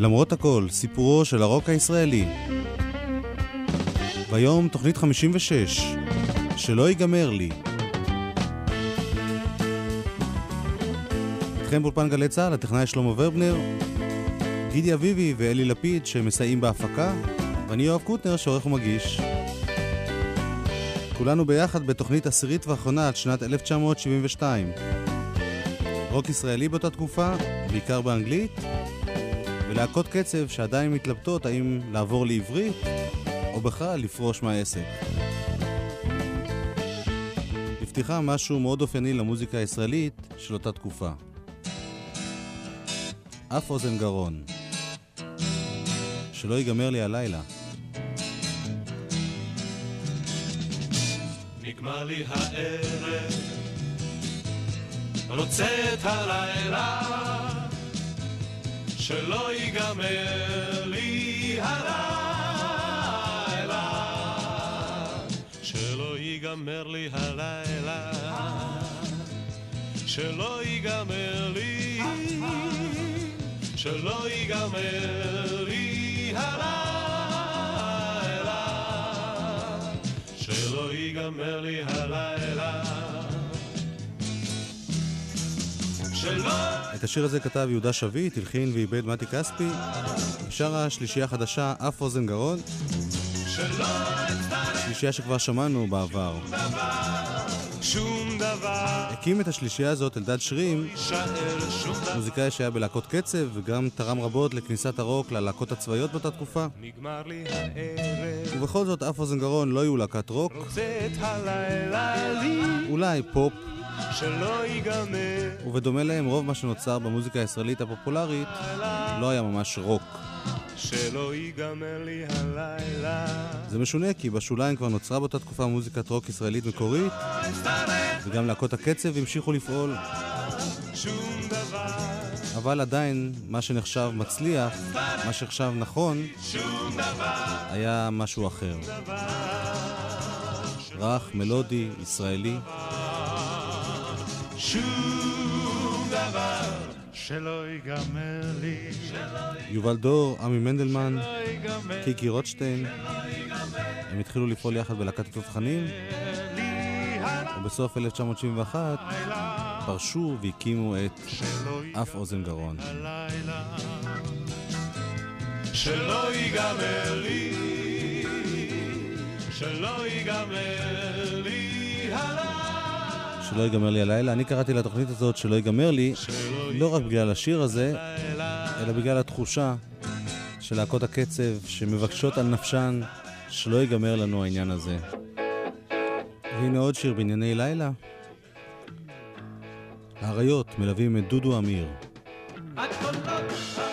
למרות הכל, סיפורו של הרוק הישראלי. והיום תוכנית 56, שלא ייגמר לי. איתכם באולפן גלי צה"ל, הטכנאי שלמה ורבנר, גידי אביבי ואלי לפיד שמסייעים בהפקה, ואני יואב קוטנר שעורך ומגיש. כולנו ביחד בתוכנית עשירית ואחרונה עד שנת 1972. רוק ישראלי באותה תקופה, בעיקר באנגלית, ולהקות קצב שעדיין מתלבטות האם לעבור לעברית, או בכלל לפרוש מהעסק. בפתיחה משהו מאוד אופייני למוזיקה הישראלית של אותה תקופה. אף אוזן גרון. שלא ייגמר לי הלילה. נגמר לי הערב, רוצה את הלילה, שלא ייגמר לי הלילה, שלא ייגמר לי הלילה, שלא ייגמר לי, שלא ייגמר לי הלילה, שלא ייגמר לי הלילה. את השיר הזה כתב יהודה שביט, הלחין ואיבד מתי כספי. שרה השלישייה החדשה, אף אוזן גרון. שלישייה שכבר שמענו בעבר. שום דבר, הקים את השלישייה הזאת אלדד שרים, דבר. מוזיקאי שהיה בלהקות קצב וגם תרם רבות לכניסת הרוק ללהקות הצבאיות באותה תקופה. נגמר לי הערב, ובכל זאת אף אוזן גרון לא היו להקת רוק, אולי פופ, שלא ייגמר. ובדומה להם רוב מה שנוצר במוזיקה הישראלית הפופולרית לא היה ממש רוק. שלא ייגמר לי הלילה. זה משונה כי בשוליים כבר נוצרה באותה תקופה מוזיקת רוק ישראלית מקורית וגם להקות הקצב המשיכו לפעול, שום דבר, אבל עדיין מה שנחשב מצליח, מה שנחשב נכון, היה משהו אחר. רך, מלודי, ישראלי. שום דבר. שלא ייגמר לי, יובל דור, עמי מנדלמן, קיקי רוטשטיין. הם התחילו לפעול יחד בלהקת התותחנים. ובסוף 1971 פרשו והקימו את אף אוזן גרון. שלא ייגמר לי שלא ייגמר לי הלילה שלא ייגמר לי הלילה. אני קראתי לתוכנית הזאת שלא ייגמר לי, לא רק בגלל השיר הזה, אלא בגלל התחושה של להקות הקצב שמבקשות על נפשן שלא ייגמר לנו העניין הזה. והנה עוד שיר בענייני לילה. האריות מלווים את דודו אמיר. הקולות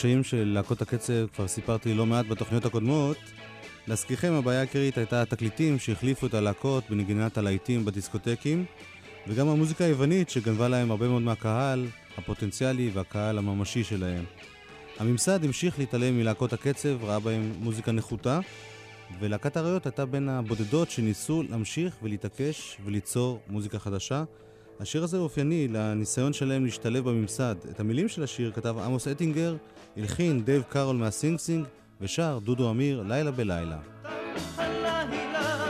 הקשיים של להקות הקצב כבר סיפרתי לא מעט בתוכניות הקודמות. להזכירכם, הבעיה העיקרית הייתה התקליטים שהחליפו את הלהקות בנגינת הלהיטים בדיסקוטקים, וגם המוזיקה היוונית שגנבה להם הרבה מאוד מהקהל הפוטנציאלי והקהל הממשי שלהם. הממסד המשיך להתעלם מלהקות הקצב, ראה בהם מוזיקה נחותה, ולהקת האריות הייתה בין הבודדות שניסו להמשיך ולהתעקש וליצור מוזיקה חדשה. השיר הזה אופייני לניסיון שלהם להשתלב בממסד. את המילים של השיר כתב עמוס אטינגר, הלחין דייב קארול מהסינג סינג, ושר דודו אמיר לילה בלילה. הלילה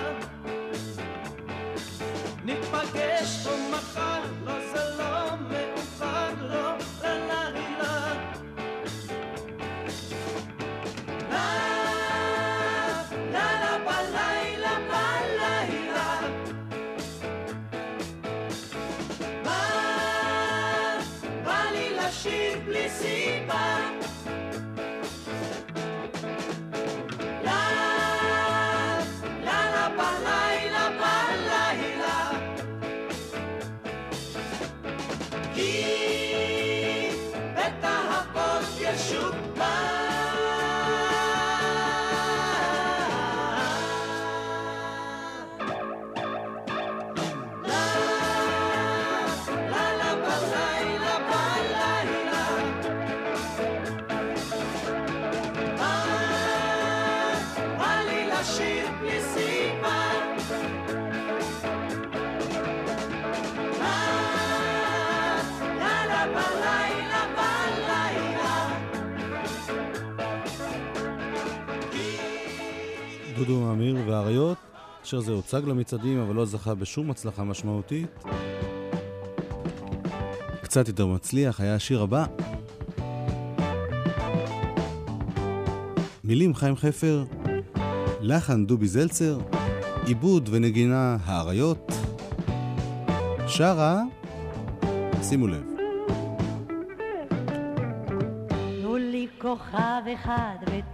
Yeah. אשר זה הוצג למצעדים אבל לא זכה בשום הצלחה משמעותית. קצת יותר מצליח היה השיר הבא. מילים חיים חפר, לחן דובי זלצר, עיבוד ונגינה האריות, שרה, שימו לב. תנו לי כוכב אחד בתוך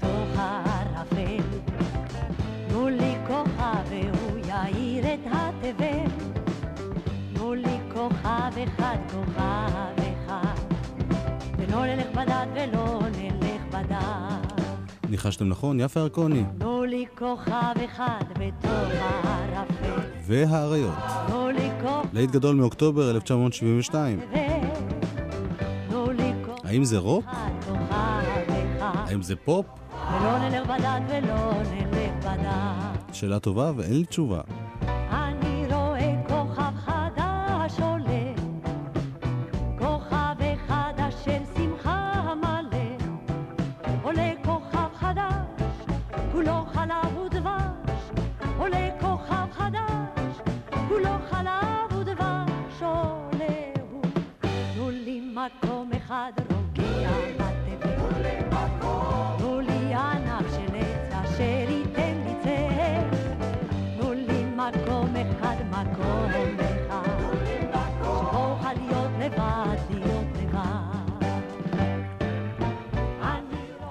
ניחשתם נכון? יפה ירקוני. תנו לי כוכב אחד בתוך הערפל, והאריות. תנו לי כוכב להיט גדול מאוקטובר 1972. תנו לי כוכב האם זה רוק? האם זה פופ? ולא נלך בדד ולא נלך בדד. שאלה טובה ואין לי תשובה.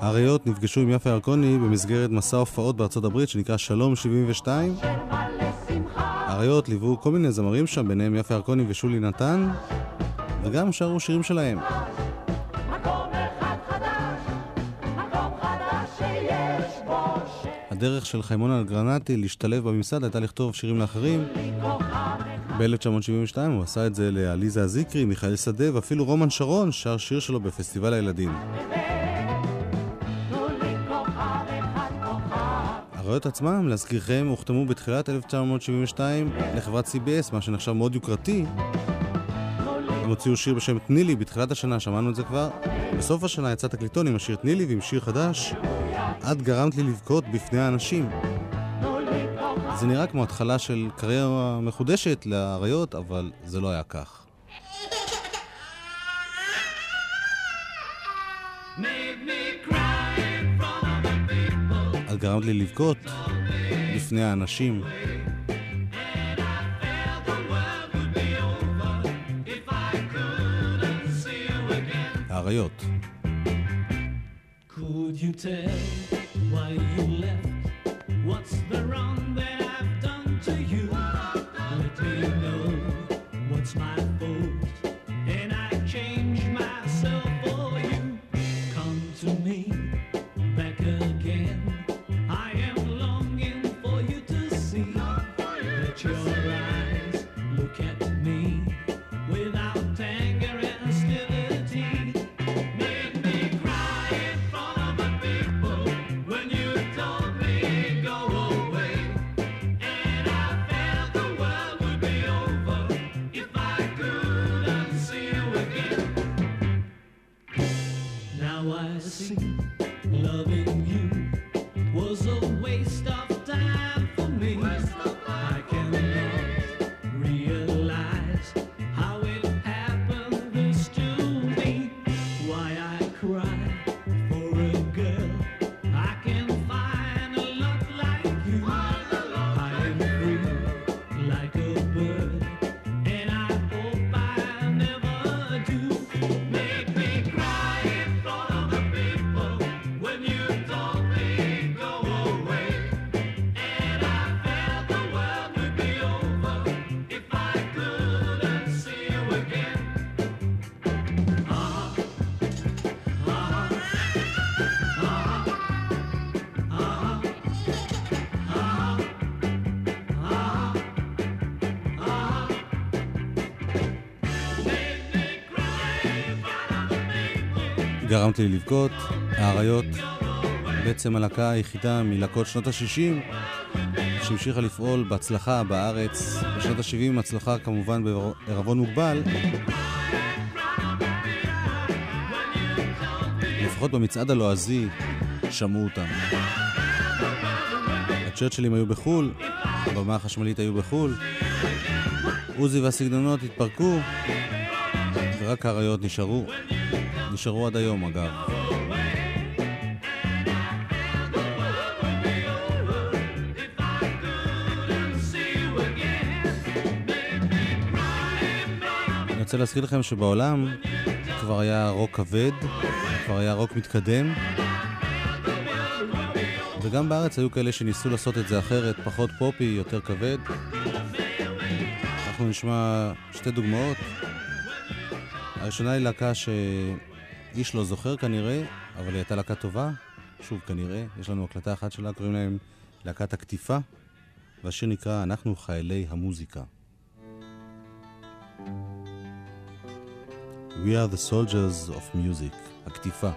האריות נפגשו עם יפה ירקוני במסגרת מסע הופעות בארצות הברית שנקרא שלום 72. של מלא שמחה, האריות ליוו כל מיני זמרים שם, ביניהם יפה ירקוני ושולי נתן, וגם שרו שירים שלהם. הדרך של חיימון אלגרנטי להשתלב בממסד הייתה לכתוב שירים לאחרים. כוכב אחד, ב-1972 הוא עשה את זה לעליזה אזיקרי, מיכאל שדה ואפילו רומן שרון שר שיר שלו בפסטיבל הילדים. האריות עצמם, להזכירכם, הוחתמו בתחילת 1972 לחברת CBS, מה שנחשב מאוד יוקרתי. הם הוציאו שיר בשם תני לי בתחילת השנה, שמענו את זה כבר. בסוף השנה יצא תקליטון עם השיר תני לי ועם שיר חדש, את גרמת לי לבכות בפני האנשים. זה נראה כמו התחלה של קריירה מחודשת לאריות, אבל זה לא היה כך. גרמת לי לבכות בפני האנשים. האריות. Could you tell why you left? What's the wrong that גרמת לי לבכות, האריות, בעצם הלהקה היחידה מלהקות שנות ה-60 שהמשיכה לפעול בהצלחה בארץ, בשנות ה-70 הצלחה כמובן בערבון מוגבל. לפחות במצעד הלועזי שמעו אותם. הצ'רצ'ילים היו בחו"ל, הבמה החשמלית היו בחו"ל, עוזי והסגנונות התפרקו, ורק האריות נשארו. נשארו עד היום אגב. אני רוצה להזכיר לכם שבעולם כבר היה רוק כבד, כבר היה רוק מתקדם, וגם בארץ היו כאלה שניסו לעשות את זה אחרת, פחות פופי, יותר כבד. אנחנו נשמע שתי דוגמאות. הראשונה היא להקה שאיש לא זוכר כנראה, אבל היא הייתה להקה טובה. שוב, כנראה, יש לנו הקלטה אחת שלה, קוראים להם להקת הקטיפה, והשיר נקרא "אנחנו חיילי המוזיקה". We are the soldiers of music, הקטיפה.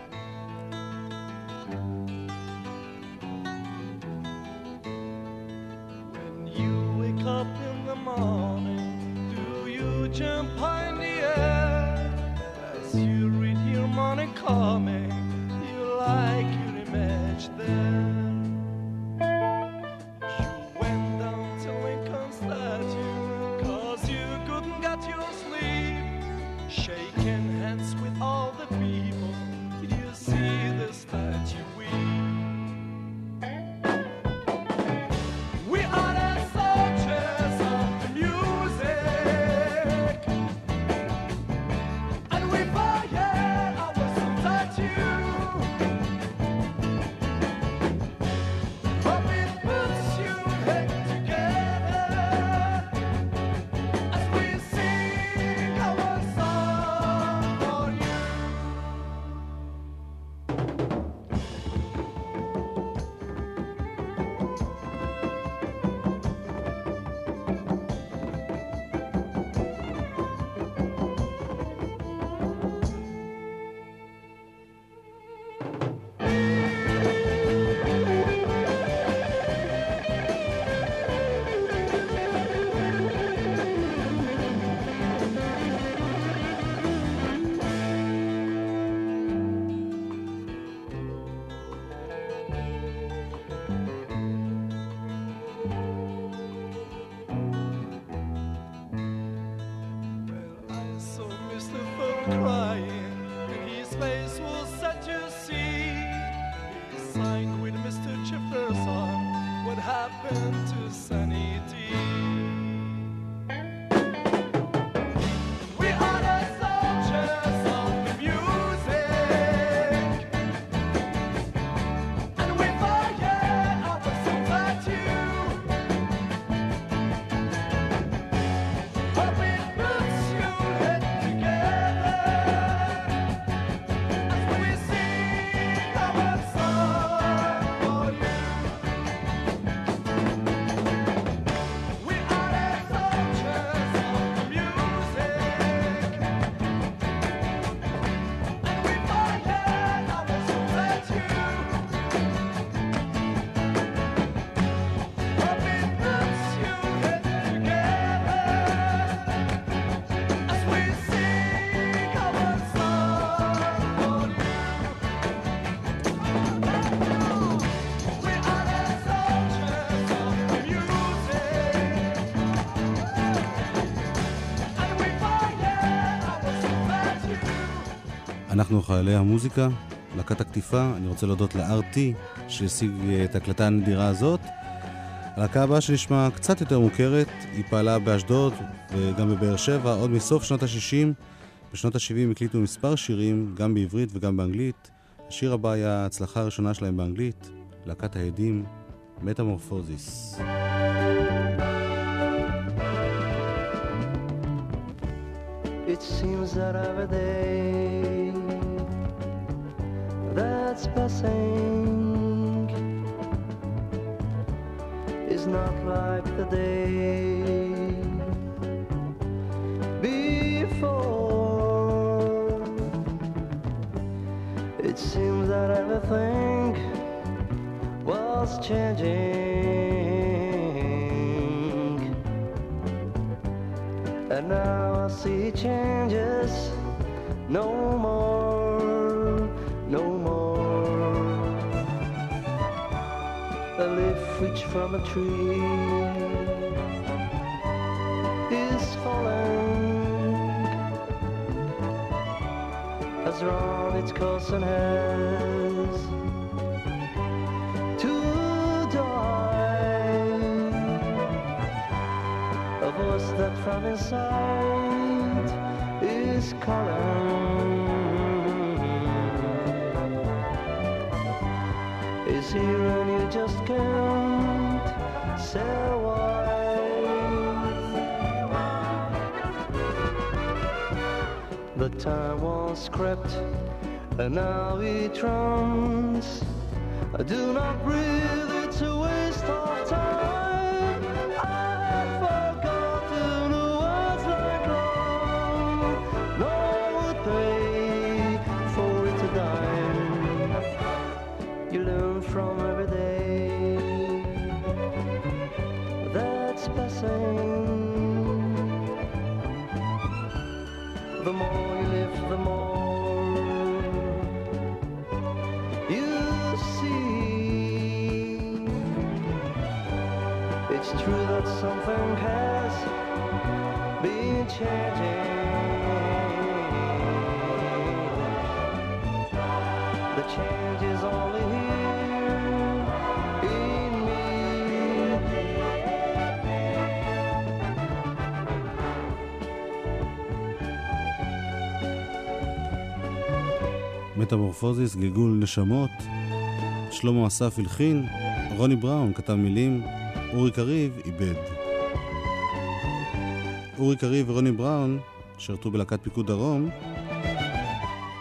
אנחנו חיילי המוזיקה, להקת הקטיפה, אני רוצה להודות ל-RT שהשיג את ההקלטה הנדירה הזאת. הלהקה הבאה שנשמע קצת יותר מוכרת, היא פעלה באשדוד וגם בבאר שבע עוד מסוף שנות ה-60. בשנות ה-70 הקליטו מספר שירים, גם בעברית וגם באנגלית. השיר הבא היה ההצלחה הראשונה שלהם באנגלית, להקת העדים, מטמורפוזיס. It seems that every day that's passing is not like the day before. It seems that everything was changing. And now I see changes no more. From a tree is falling has run its course and has to die. A voice that from inside is calling. Is here and you just can't The time was crept and now it runs. I do not breathe, מטמורפוזיס, גלגול נשמות. שלמה אסף הלחין, רוני בראון כתב מילים, אורי קריב איבד. אורי קריב ורוני בראון שירתו בלהקת פיקוד דרום.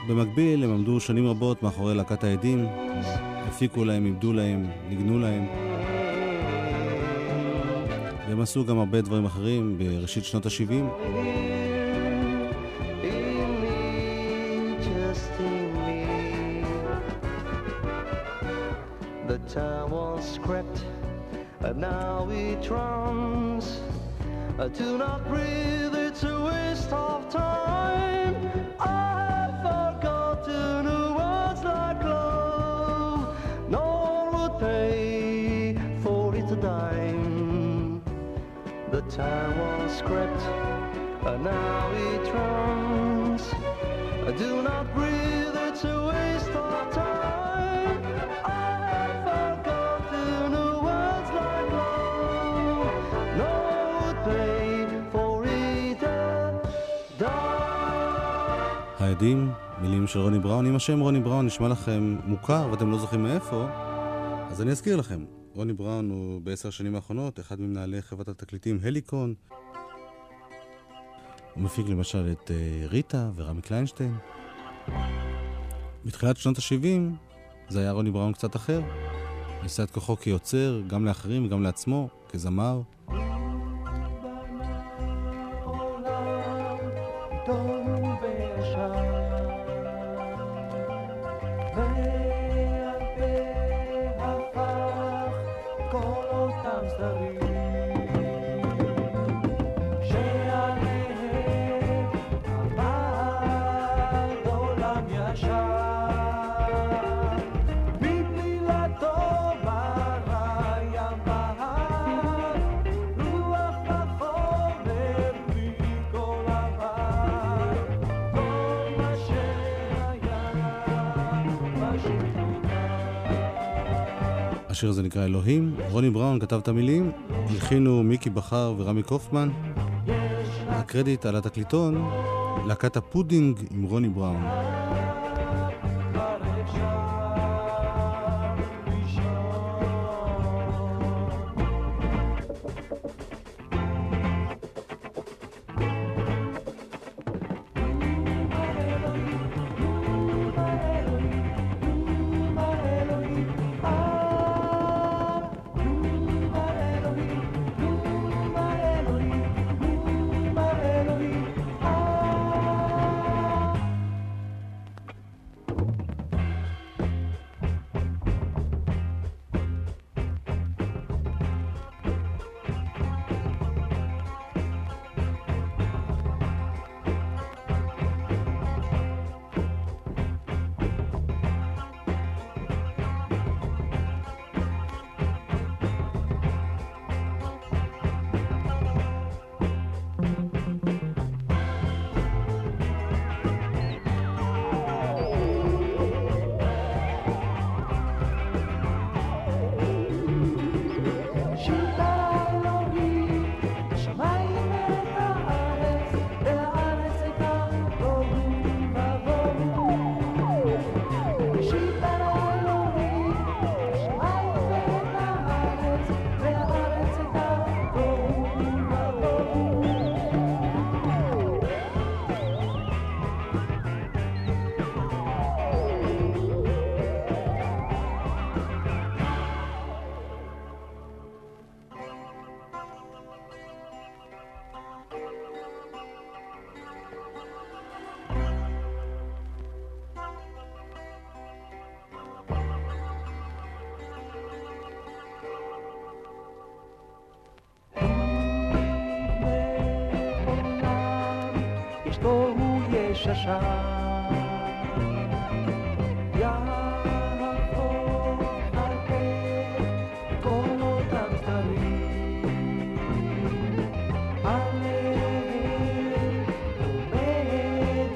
במקביל הם עמדו שנים רבות מאחורי להקת העדים, הפיקו להם, איבדו להם, ניגנו להם. והם עשו גם הרבה דברים אחרים בראשית שנות ה-70. in me, just in me. The time was scrapped, and now it runs. I do not breathe, it's a waste of time. I have forgotten the words like love. No one would pay for it a dime. The time was scrapped, and now it runs. I do not breathe, it's a waste of time. העדים, מילים של רוני בראון. אם השם רוני בראון נשמע לכם מוכר ואתם לא זוכרים מאיפה, אז אני אזכיר לכם. רוני בראון הוא בעשר השנים האחרונות אחד ממנהלי חברת התקליטים הליקון. הוא מפיק למשל את אה, ריטה ורמי קליינשטיין. בתחילת שנות ה-70 זה היה רוני בראון קצת אחר. ניסה את כוחו כיוצר, גם לאחרים וגם לעצמו, כזמר. השיר הזה נקרא אלוהים. רוני בראון כתב את המילים, הלחינו מיקי בכר ורמי קופמן. הקרדיט על התקליטון, להקת הפודינג עם רוני בראון.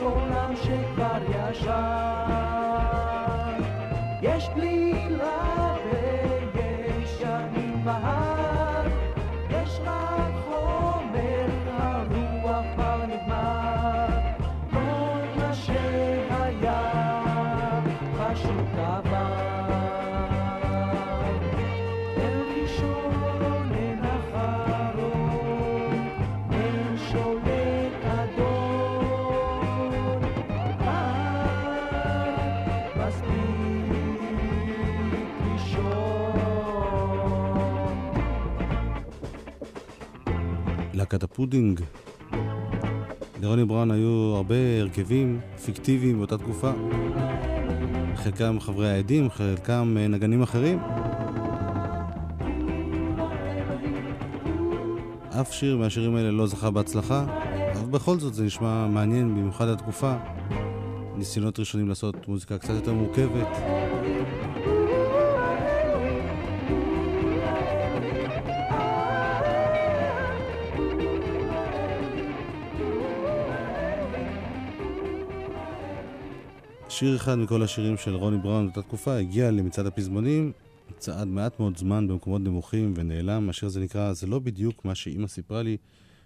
עולם שכבר ישן יש בלילה להקת הפודינג. לרוני בראון היו הרבה הרכבים פיקטיביים באותה תקופה. חלקם חברי העדים, חלקם אה, נגנים אחרים. אף שיר מהשירים האלה לא זכה בהצלחה, אבל בכל זאת זה נשמע מעניין, במיוחד התקופה. ניסיונות ראשונים לעשות מוזיקה קצת יותר מורכבת. שיר אחד מכל השירים של רוני בראון באותה תקופה הגיע למצעד הפזמונים, צעד מעט מאוד זמן במקומות נמוכים ונעלם. השיר הזה נקרא "זה לא בדיוק מה שאימא סיפרה לי".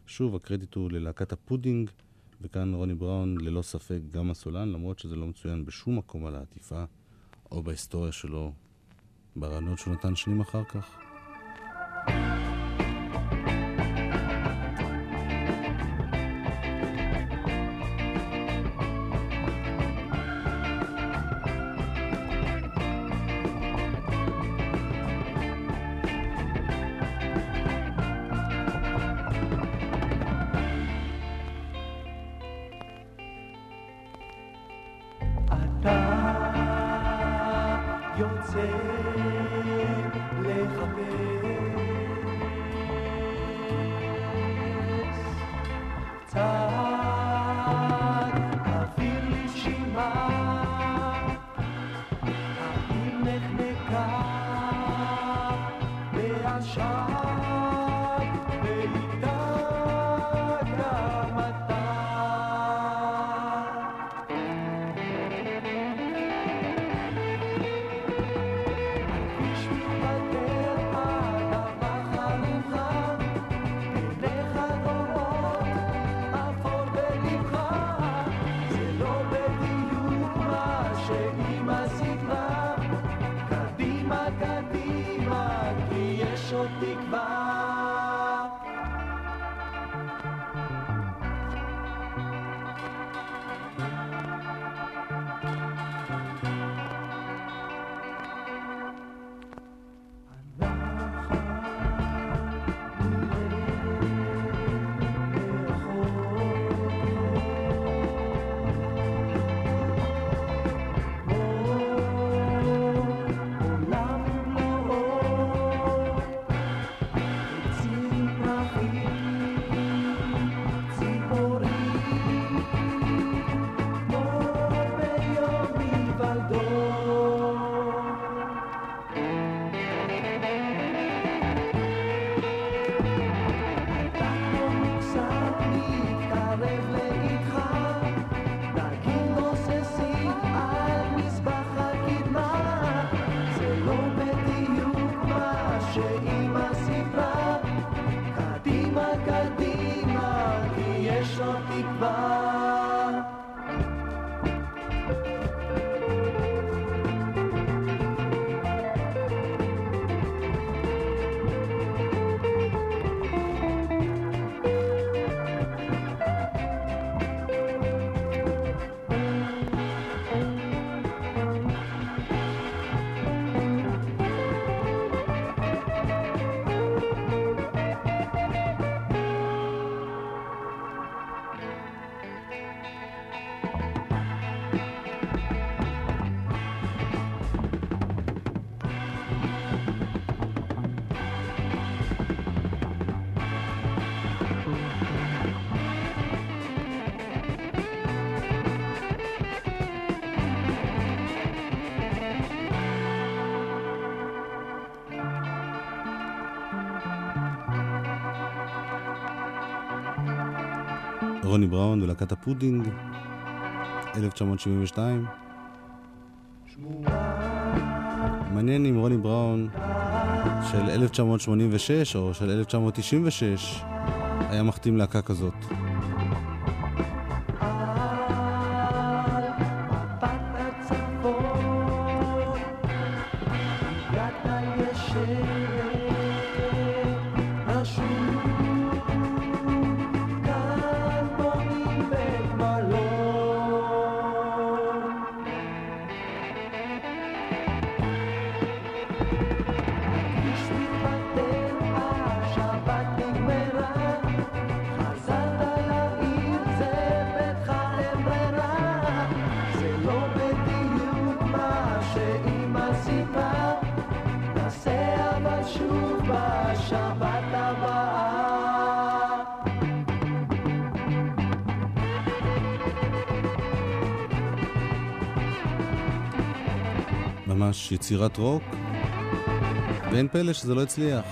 שוב, הקרדיט הוא ללהקת הפודינג, וכאן רוני בראון ללא ספק גם הסולן, למרות שזה לא מצוין בשום מקום על העטיפה או בהיסטוריה שלו, בראיונות שהוא נתן שנים אחר כך. say רוני בראון ולהקת הפודינג, 1972. מעניין אם רוני בראון של 1986 או של 1996 היה מחתים להקה כזאת. ממש יצירת רוק, ואין פלא שזה לא הצליח.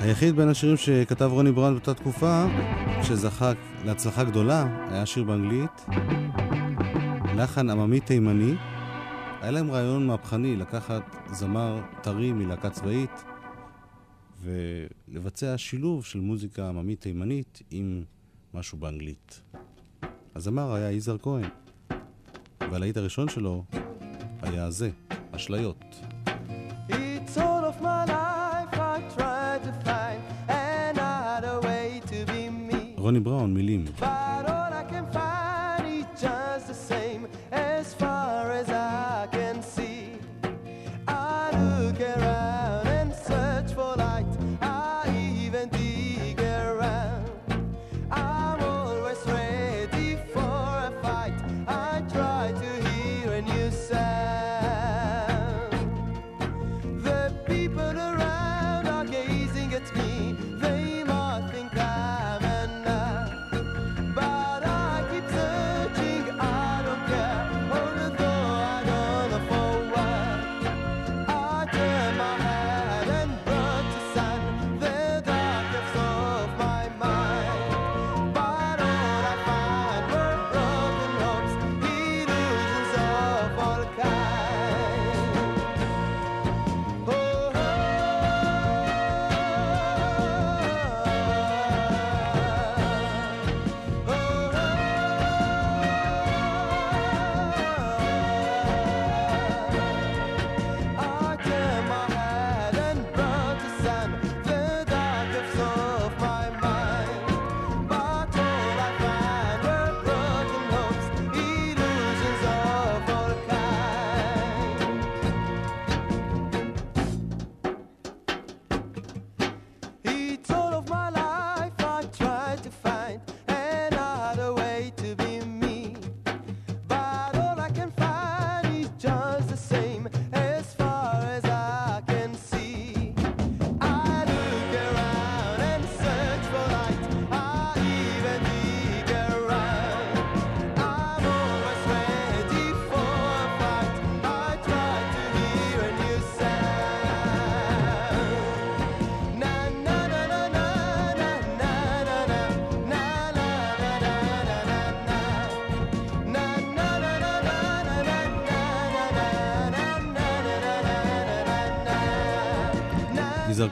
היחיד בין השירים שכתב רוני בראון באותה תקופה, שזכה להצלחה גדולה, היה שיר באנגלית, לחן עממי תימני. היה להם רעיון מהפכני לקחת זמר טרי מלהקה צבאית ולבצע שילוב של מוזיקה עממית תימנית עם משהו באנגלית. הזמר היה יזהר כהן. והלהיט הראשון שלו היה זה, אשליות. It's all of my life I tried to find another way to be me. רוני בראון, מילים. But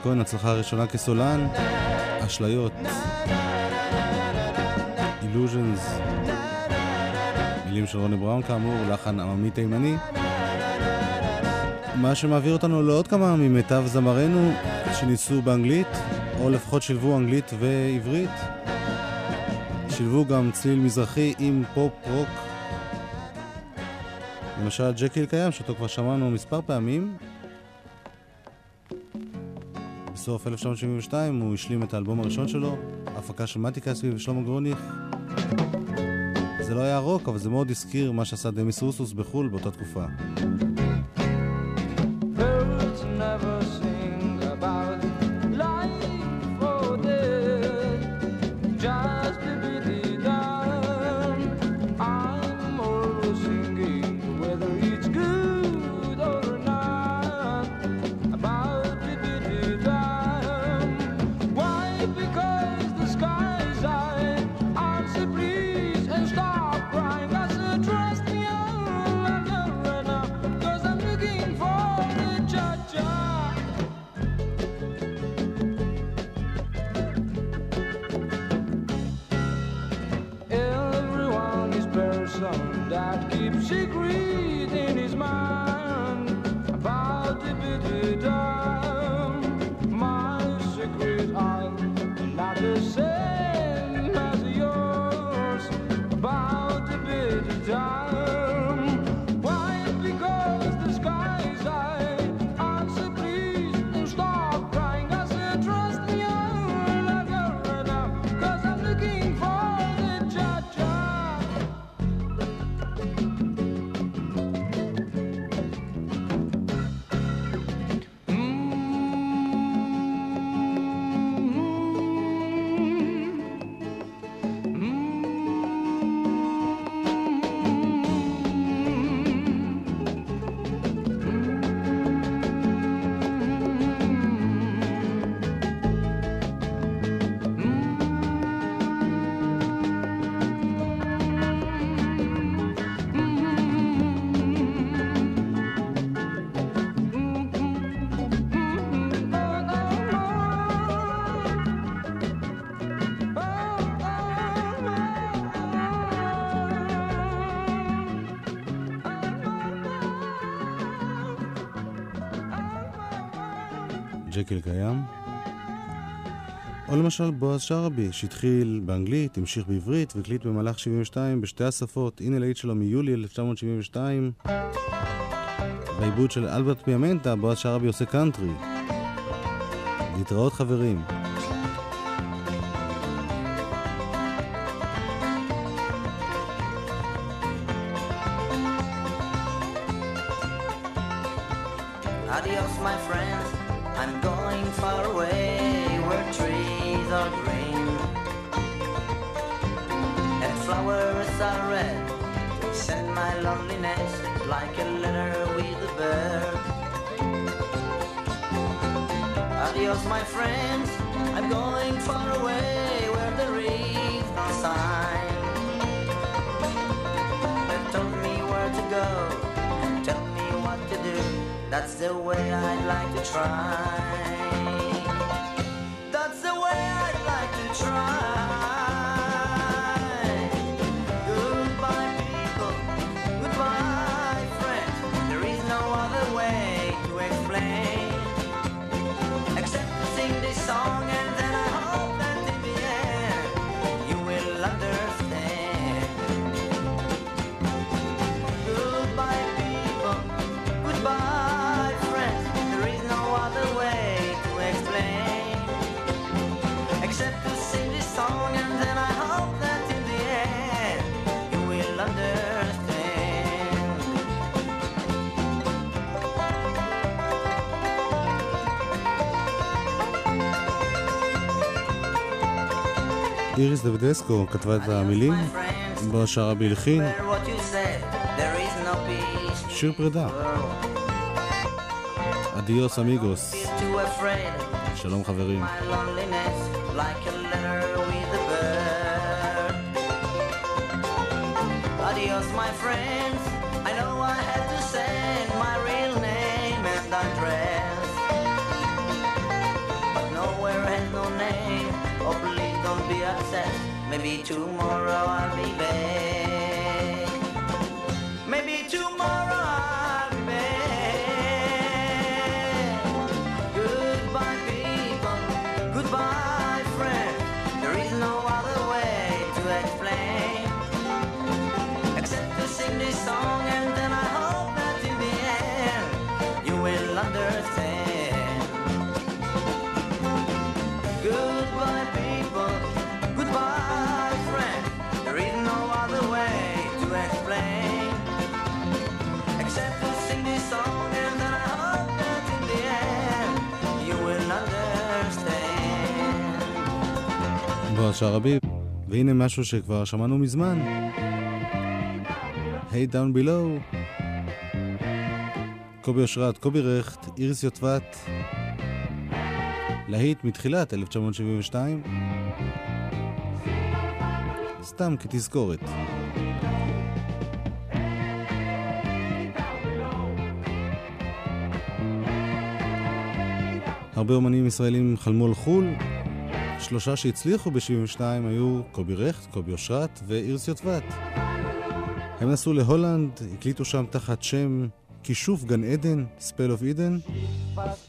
כהן, הצלחה הראשונה כסולן, אשליות, Illusions, מילים של רוני בראון כאמור, לחן עממי תימני. מה שמעביר אותנו לעוד כמה ממיטב זמרינו שניסו באנגלית, או לפחות שילבו אנגלית ועברית. שילבו גם צליל מזרחי עם פופ רוק. למשל ג'קי אלקיים, שאותו כבר שמענו מספר פעמים. בסוף 1972 הוא השלים את האלבום הראשון שלו, הפקה של מתי כספי ושלמה גרוניך. זה לא היה רוק, אבל זה מאוד הזכיר מה שעשה דמיס רוסוס בחו"ל באותה תקופה. ג'קי אלקיים. או למשל בועז שרעבי, שהתחיל באנגלית, המשיך בעברית והקליט במהלך 72 בשתי השפות. הנה להיט שלו מיולי 1972. בעיבוד של אלברט פיאמנטה, בועז שרעבי עושה קאנטרי. להתראות חברים. The way I'd like to try. איריס דוידסקו כתבה את המילים, is no peace. שיר פרידה. אדיוס אמיגוס. שלום חברים. Like be upset. Maybe tomorrow I'll be back. Maybe tomorrow I'll be back. Goodbye, people. Goodbye, friends. There is no other way to explain except to sing this song, בועז שרעבי, והנה משהו שכבר שמענו מזמן. היי דאון בילו. קובי אושרת, קובי רכט, איריס יוטבת. להיט מתחילת 1972. סתם כתזכורת. הרבה אומנים ישראלים חלמו על חו"ל, שלושה שהצליחו ב-72 היו קובי רכט, קובי אושרת ואיריס יוטבת. הם נסעו להולנד, הקליטו שם תחת שם כישוף גן עדן, Spell of Eden.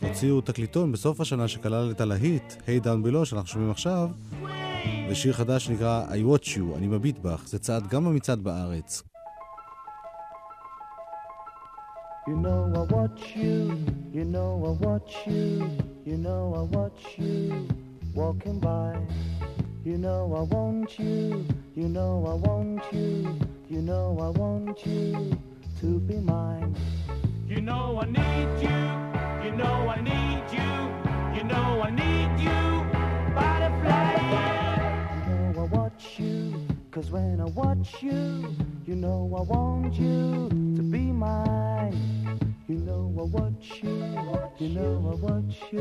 הוציאו תקליטון בסוף השנה שכלל את הלהיט, Hey Down Below, שאנחנו שומעים עכשיו, ושיר חדש שנקרא I Watch You, אני מביט בך. זה צעד גם במצעד בארץ. You know I watch you, you know I watch you, you know I watch you walking by. You know I want you, you know I want you, you know I want you to be mine. You know I need you. You know I need you. You know I need you. Butterfly. You know I watch you, cause when I watch you, you know I want you to be mine. You know I watch you, you know I watch you,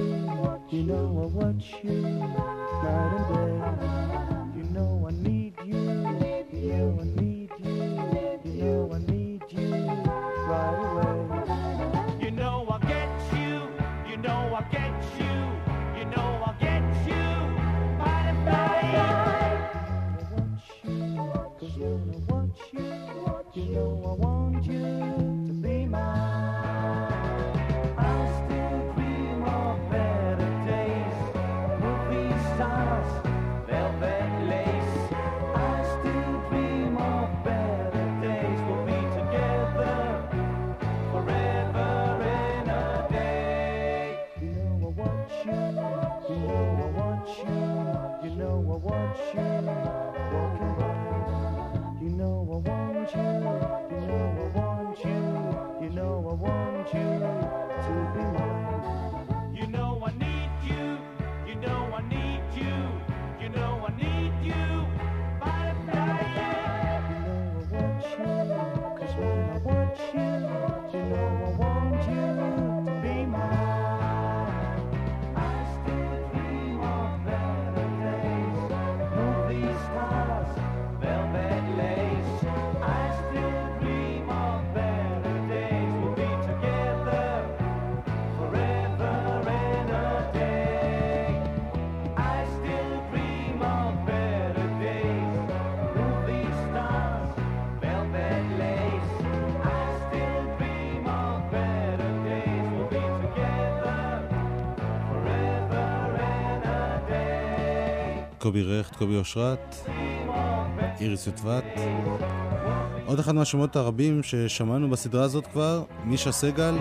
you know I watch you night and day. You know I need you, you know I need you, you know I need you right away. You know I get you. You know I get you. You know I get you. Butterfly. I watch you, know I want you קובי רכט, קובי אושרת, איריס יוטבת. עוד אחד מהשמות הרבים ששמענו בסדרה הזאת כבר, מישה סגל.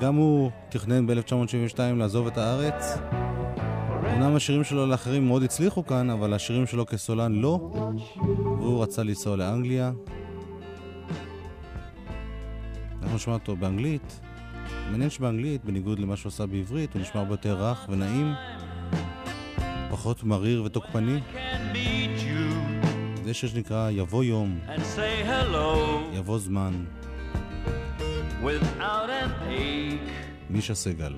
גם הוא תכנן ב-1972 לעזוב את הארץ. אמנם השירים שלו לאחרים מאוד הצליחו כאן, אבל השירים שלו כסולן לא, והוא רצה לנסוע לאנגליה. אנחנו נשמע אותו באנגלית. מעניין שבאנגלית, בניגוד למה שהוא עשה בעברית, הוא נשמע הרבה יותר רך ונעים, פחות מריר ותוקפני. can meet you זה שיר שנקרא יבוא יום, and say hello יבוא זמן, without an ache מישה סגל.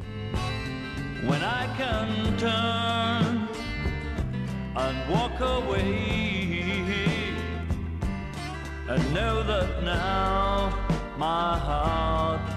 when I can turn and walk away and know that now my heart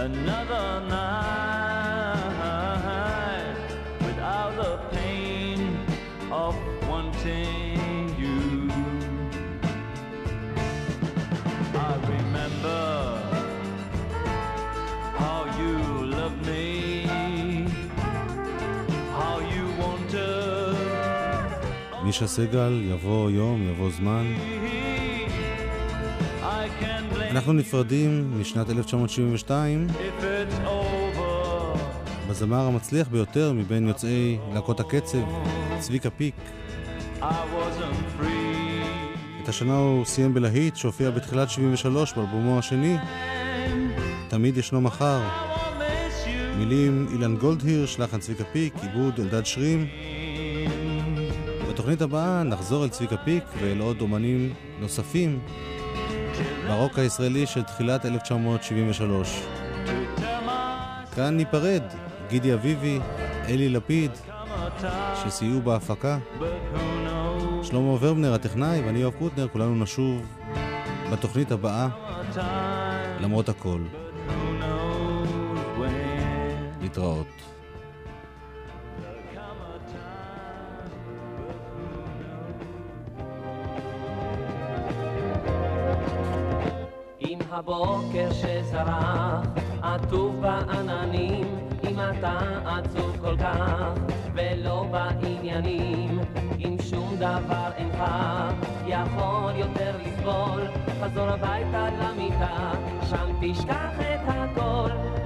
another night without the pain of wanting you. I remember how you loved me, how you wanted מישה סגל, יבוא יום, יבוא זמן. אנחנו נפרדים משנת 1972 בזמר המצליח ביותר מבין יוצאי להקות הקצב, צביקה פיק. את השנה הוא סיים בלהיט שהופיע בתחילת 73 באלבומו השני, תמיד ישנו מחר. מילים אילן גולדהירש, לחן צביקה פיק, עיבוד אלדד שרים. בתוכנית הבאה נחזור אל צביקה פיק ואל עוד אומנים נוספים ברוק הישראלי של תחילת 1973. כאן ניפרד, גידי אביבי, אלי לפיד, שסייעו בהפקה, שלמה ורבנר הטכנאי ואני יואב קוטנר, כולנו נשוב בתוכנית הבאה, למרות הכל. להתראות. הבוקר שזרח, עטוב בעננים, אם אתה עצוב כל כך, ולא בעניינים, אם שום דבר אינך יכול יותר לסבול, חזור הביתה למיטה, שם תשכח את הכל.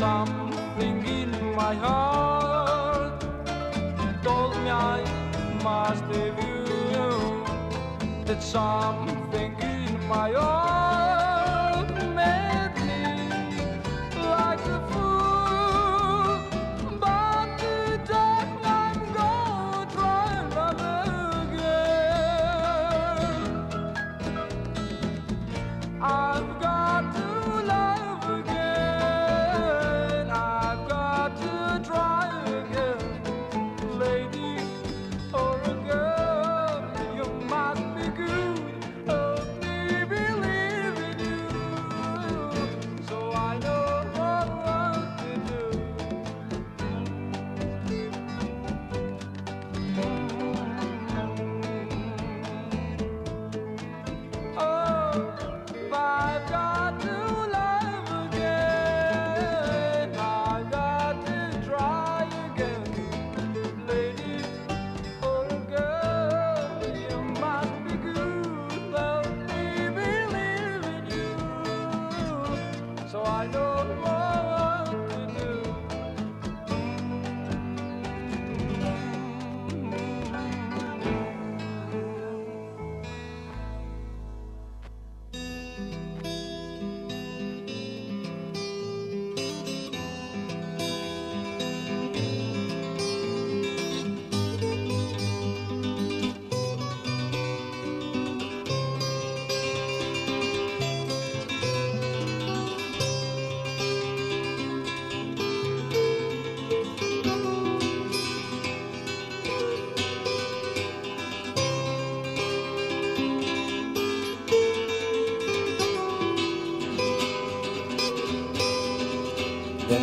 something in my heart told me I must leave you. That something in my heart.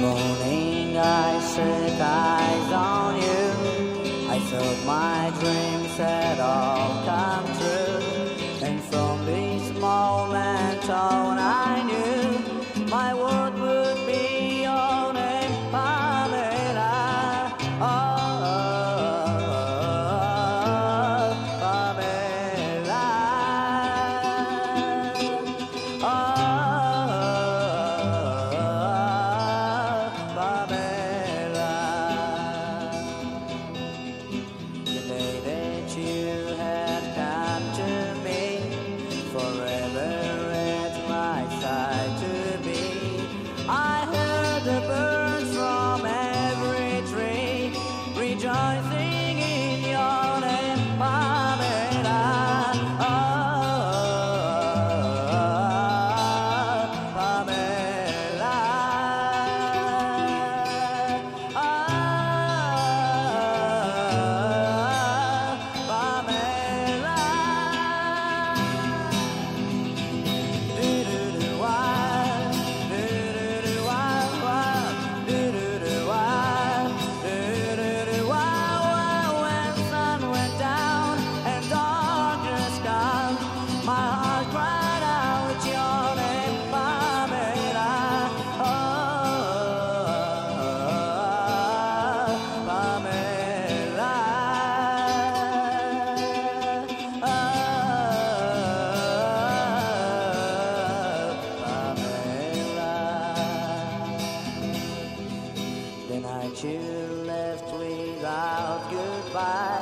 morning I set eyes on you, I felt my you left without goodbye.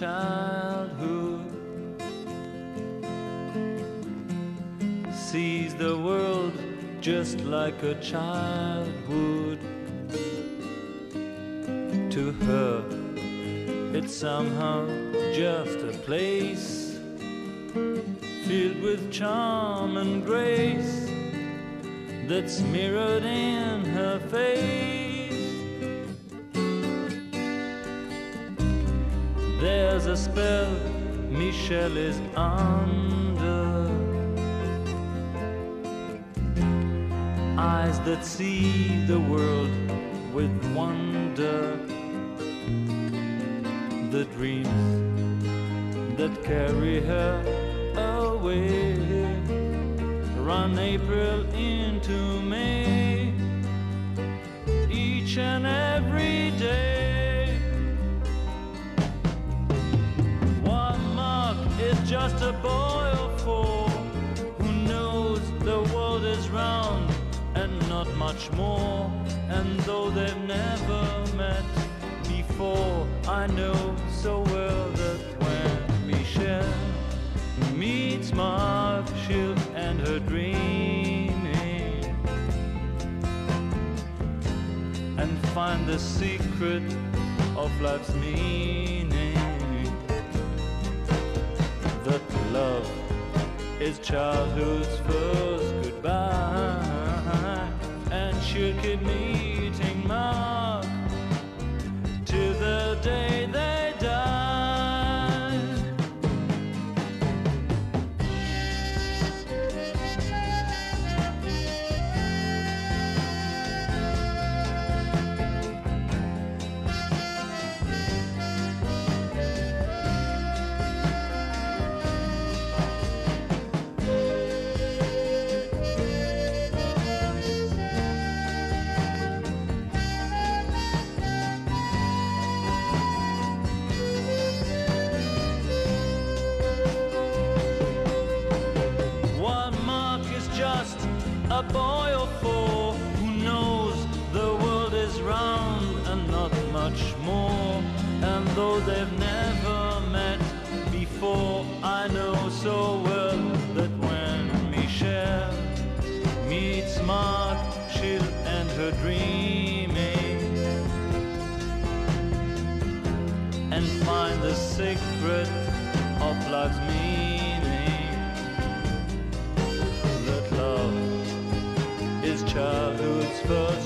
Childhood. Sees the world just like a child would. To her, it's somehow just a place filled with charm and grace that's mirrored in her face. Michelle is under. Eyes that see the world with wonder. The dreams that carry her away run April into May each and every day. Boy or four who knows the world is round and not much more. And though they've never met before, I know so well that when Michelle meets Mark, she'll end her dreaming and find the secret of life's meaning. Love is childhood's first goodbye, and she'll keep meeting Mark till the day they die. Secret of life's meaning. That love is childhood's first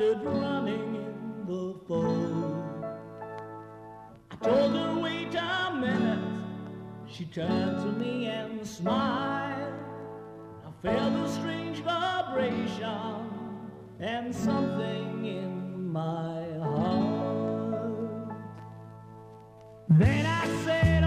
started running in the fold. I told her, wait a minute. She turned to me and smiled. I felt a strange vibration and something in my heart. Then I said,